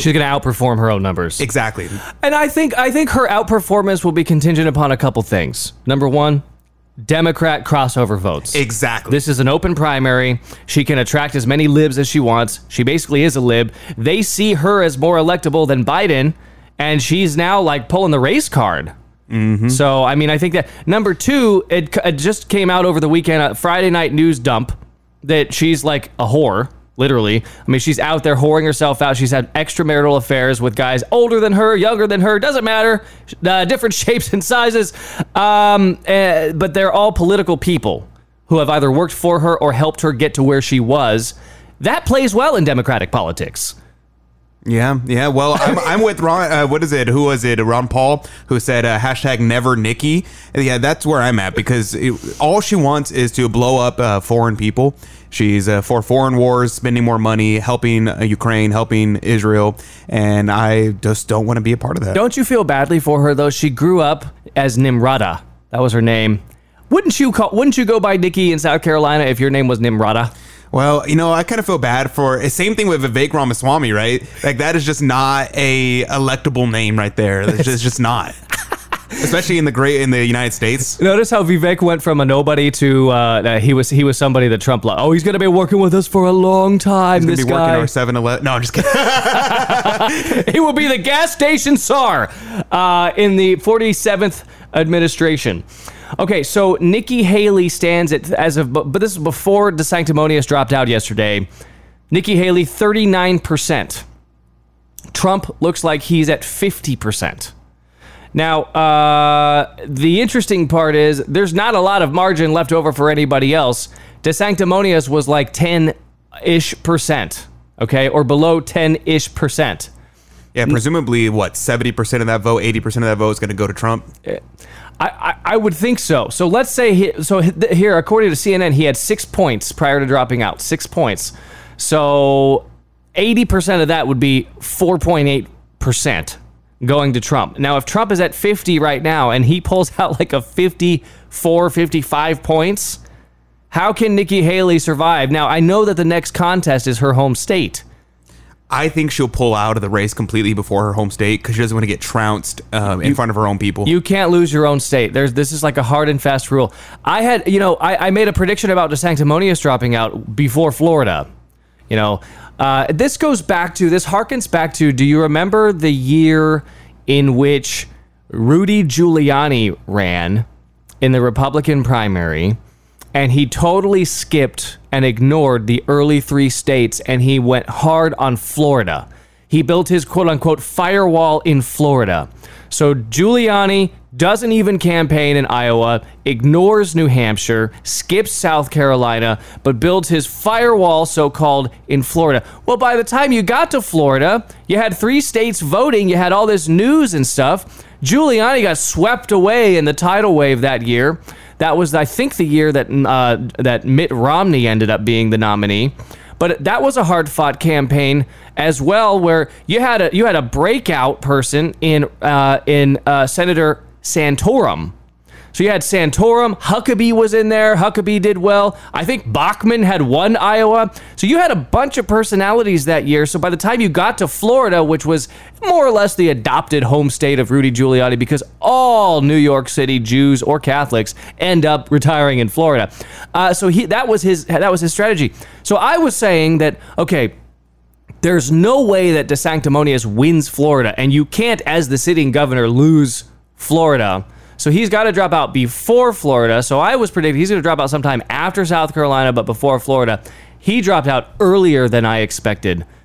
She's going to outperform her own numbers. Exactly. And I think I think her outperformance will be contingent upon a couple things. Number one, Democrat crossover votes. Exactly. This is an open primary. She can attract as many libs as she wants. She basically is a lib. They see her as more electable than Biden, and she's now like pulling the race card. Mm-hmm. So, I mean, I think that number two, it, it just came out over the weekend, a Friday night news dump, that she's like a whore, literally. I mean, she's out there whoring herself out. She's had extramarital affairs with guys older than her, younger than her, doesn't matter, uh, different shapes and sizes. Um, eh, but they're all political people who have either worked for her or helped her get to where she was. That plays well in Democratic politics. Yeah, yeah. Well, I'm, I'm with Ron. Uh, what is it? Who was it? Ron Paul, who said uh, hashtag Never Nikki. Yeah, that's where I'm at because it, all she wants is to blow up uh, foreign people. She's uh, for foreign wars, spending more money, helping uh, Ukraine, helping Israel, and I just don't want to be a part of that. Don't you feel badly for her though? She grew up as Nimrata. That was her name. Wouldn't you call? Wouldn't you go by Nikki in South Carolina if your name was Nimrata? Well, you know, I kind of feel bad for. Eh, same thing with Vivek Ramaswamy, right? Like that is just not a electable name right there. It's just, just not. Especially in the great in the United States. Notice how Vivek went from a nobody to uh, he was he was somebody that Trump loved. Oh, he's gonna be working with us for a long time. He's Gonna this be working guy. our 7-Eleven. No, I'm just kidding. he will be the gas station czar uh, in the 47th administration. Okay, so Nikki Haley stands at as of but this is before the DeSanctimonious dropped out yesterday. Nikki Haley 39%. Trump looks like he's at 50%. Now, uh, the interesting part is there's not a lot of margin left over for anybody else. DeSanctimonious was like 10 ish percent, okay, or below 10 ish percent. Yeah, presumably what seventy percent of that vote, eighty percent of that vote is going to go to Trump. I, I, I would think so. So let's say he, so here, according to CNN, he had six points prior to dropping out. Six points. So eighty percent of that would be four point eight percent going to Trump. Now, if Trump is at fifty right now and he pulls out like a 54, 55 points, how can Nikki Haley survive? Now, I know that the next contest is her home state. I think she'll pull out of the race completely before her home state because she doesn't want to get trounced um, in front of her own people. You can't lose your own state. There's this is like a hard and fast rule. I had, you know, I, I made a prediction about DeSanctimonious dropping out before Florida. You know, uh, this goes back to this harkens back to. Do you remember the year in which Rudy Giuliani ran in the Republican primary? and he totally skipped and ignored the early three states and he went hard on Florida. He built his quote unquote firewall in Florida. So Giuliani doesn't even campaign in Iowa, ignores New Hampshire, skips South Carolina, but builds his firewall, so called, in Florida. Well, by the time you got to Florida, you had three states voting, you had all this news and stuff. Giuliani got swept away in the tidal wave that year. That was, I think, the year that uh, that Mitt Romney ended up being the nominee. But that was a hard fought campaign as well, where you had a you had a breakout person in uh, in uh, Senator Santorum. So you had Santorum, Huckabee was in there. Huckabee did well. I think Bachmann had won Iowa. So you had a bunch of personalities that year. So by the time you got to Florida, which was more or less the adopted home state of Rudy Giuliani, because all New York City Jews or Catholics end up retiring in Florida. Uh, so he that was his that was his strategy. So I was saying that okay, there's no way that DeSanctimonious wins Florida, and you can't, as the sitting governor, lose Florida. So he's got to drop out before Florida. So I was predicting he's going to drop out sometime after South Carolina, but before Florida. He dropped out earlier than I expected.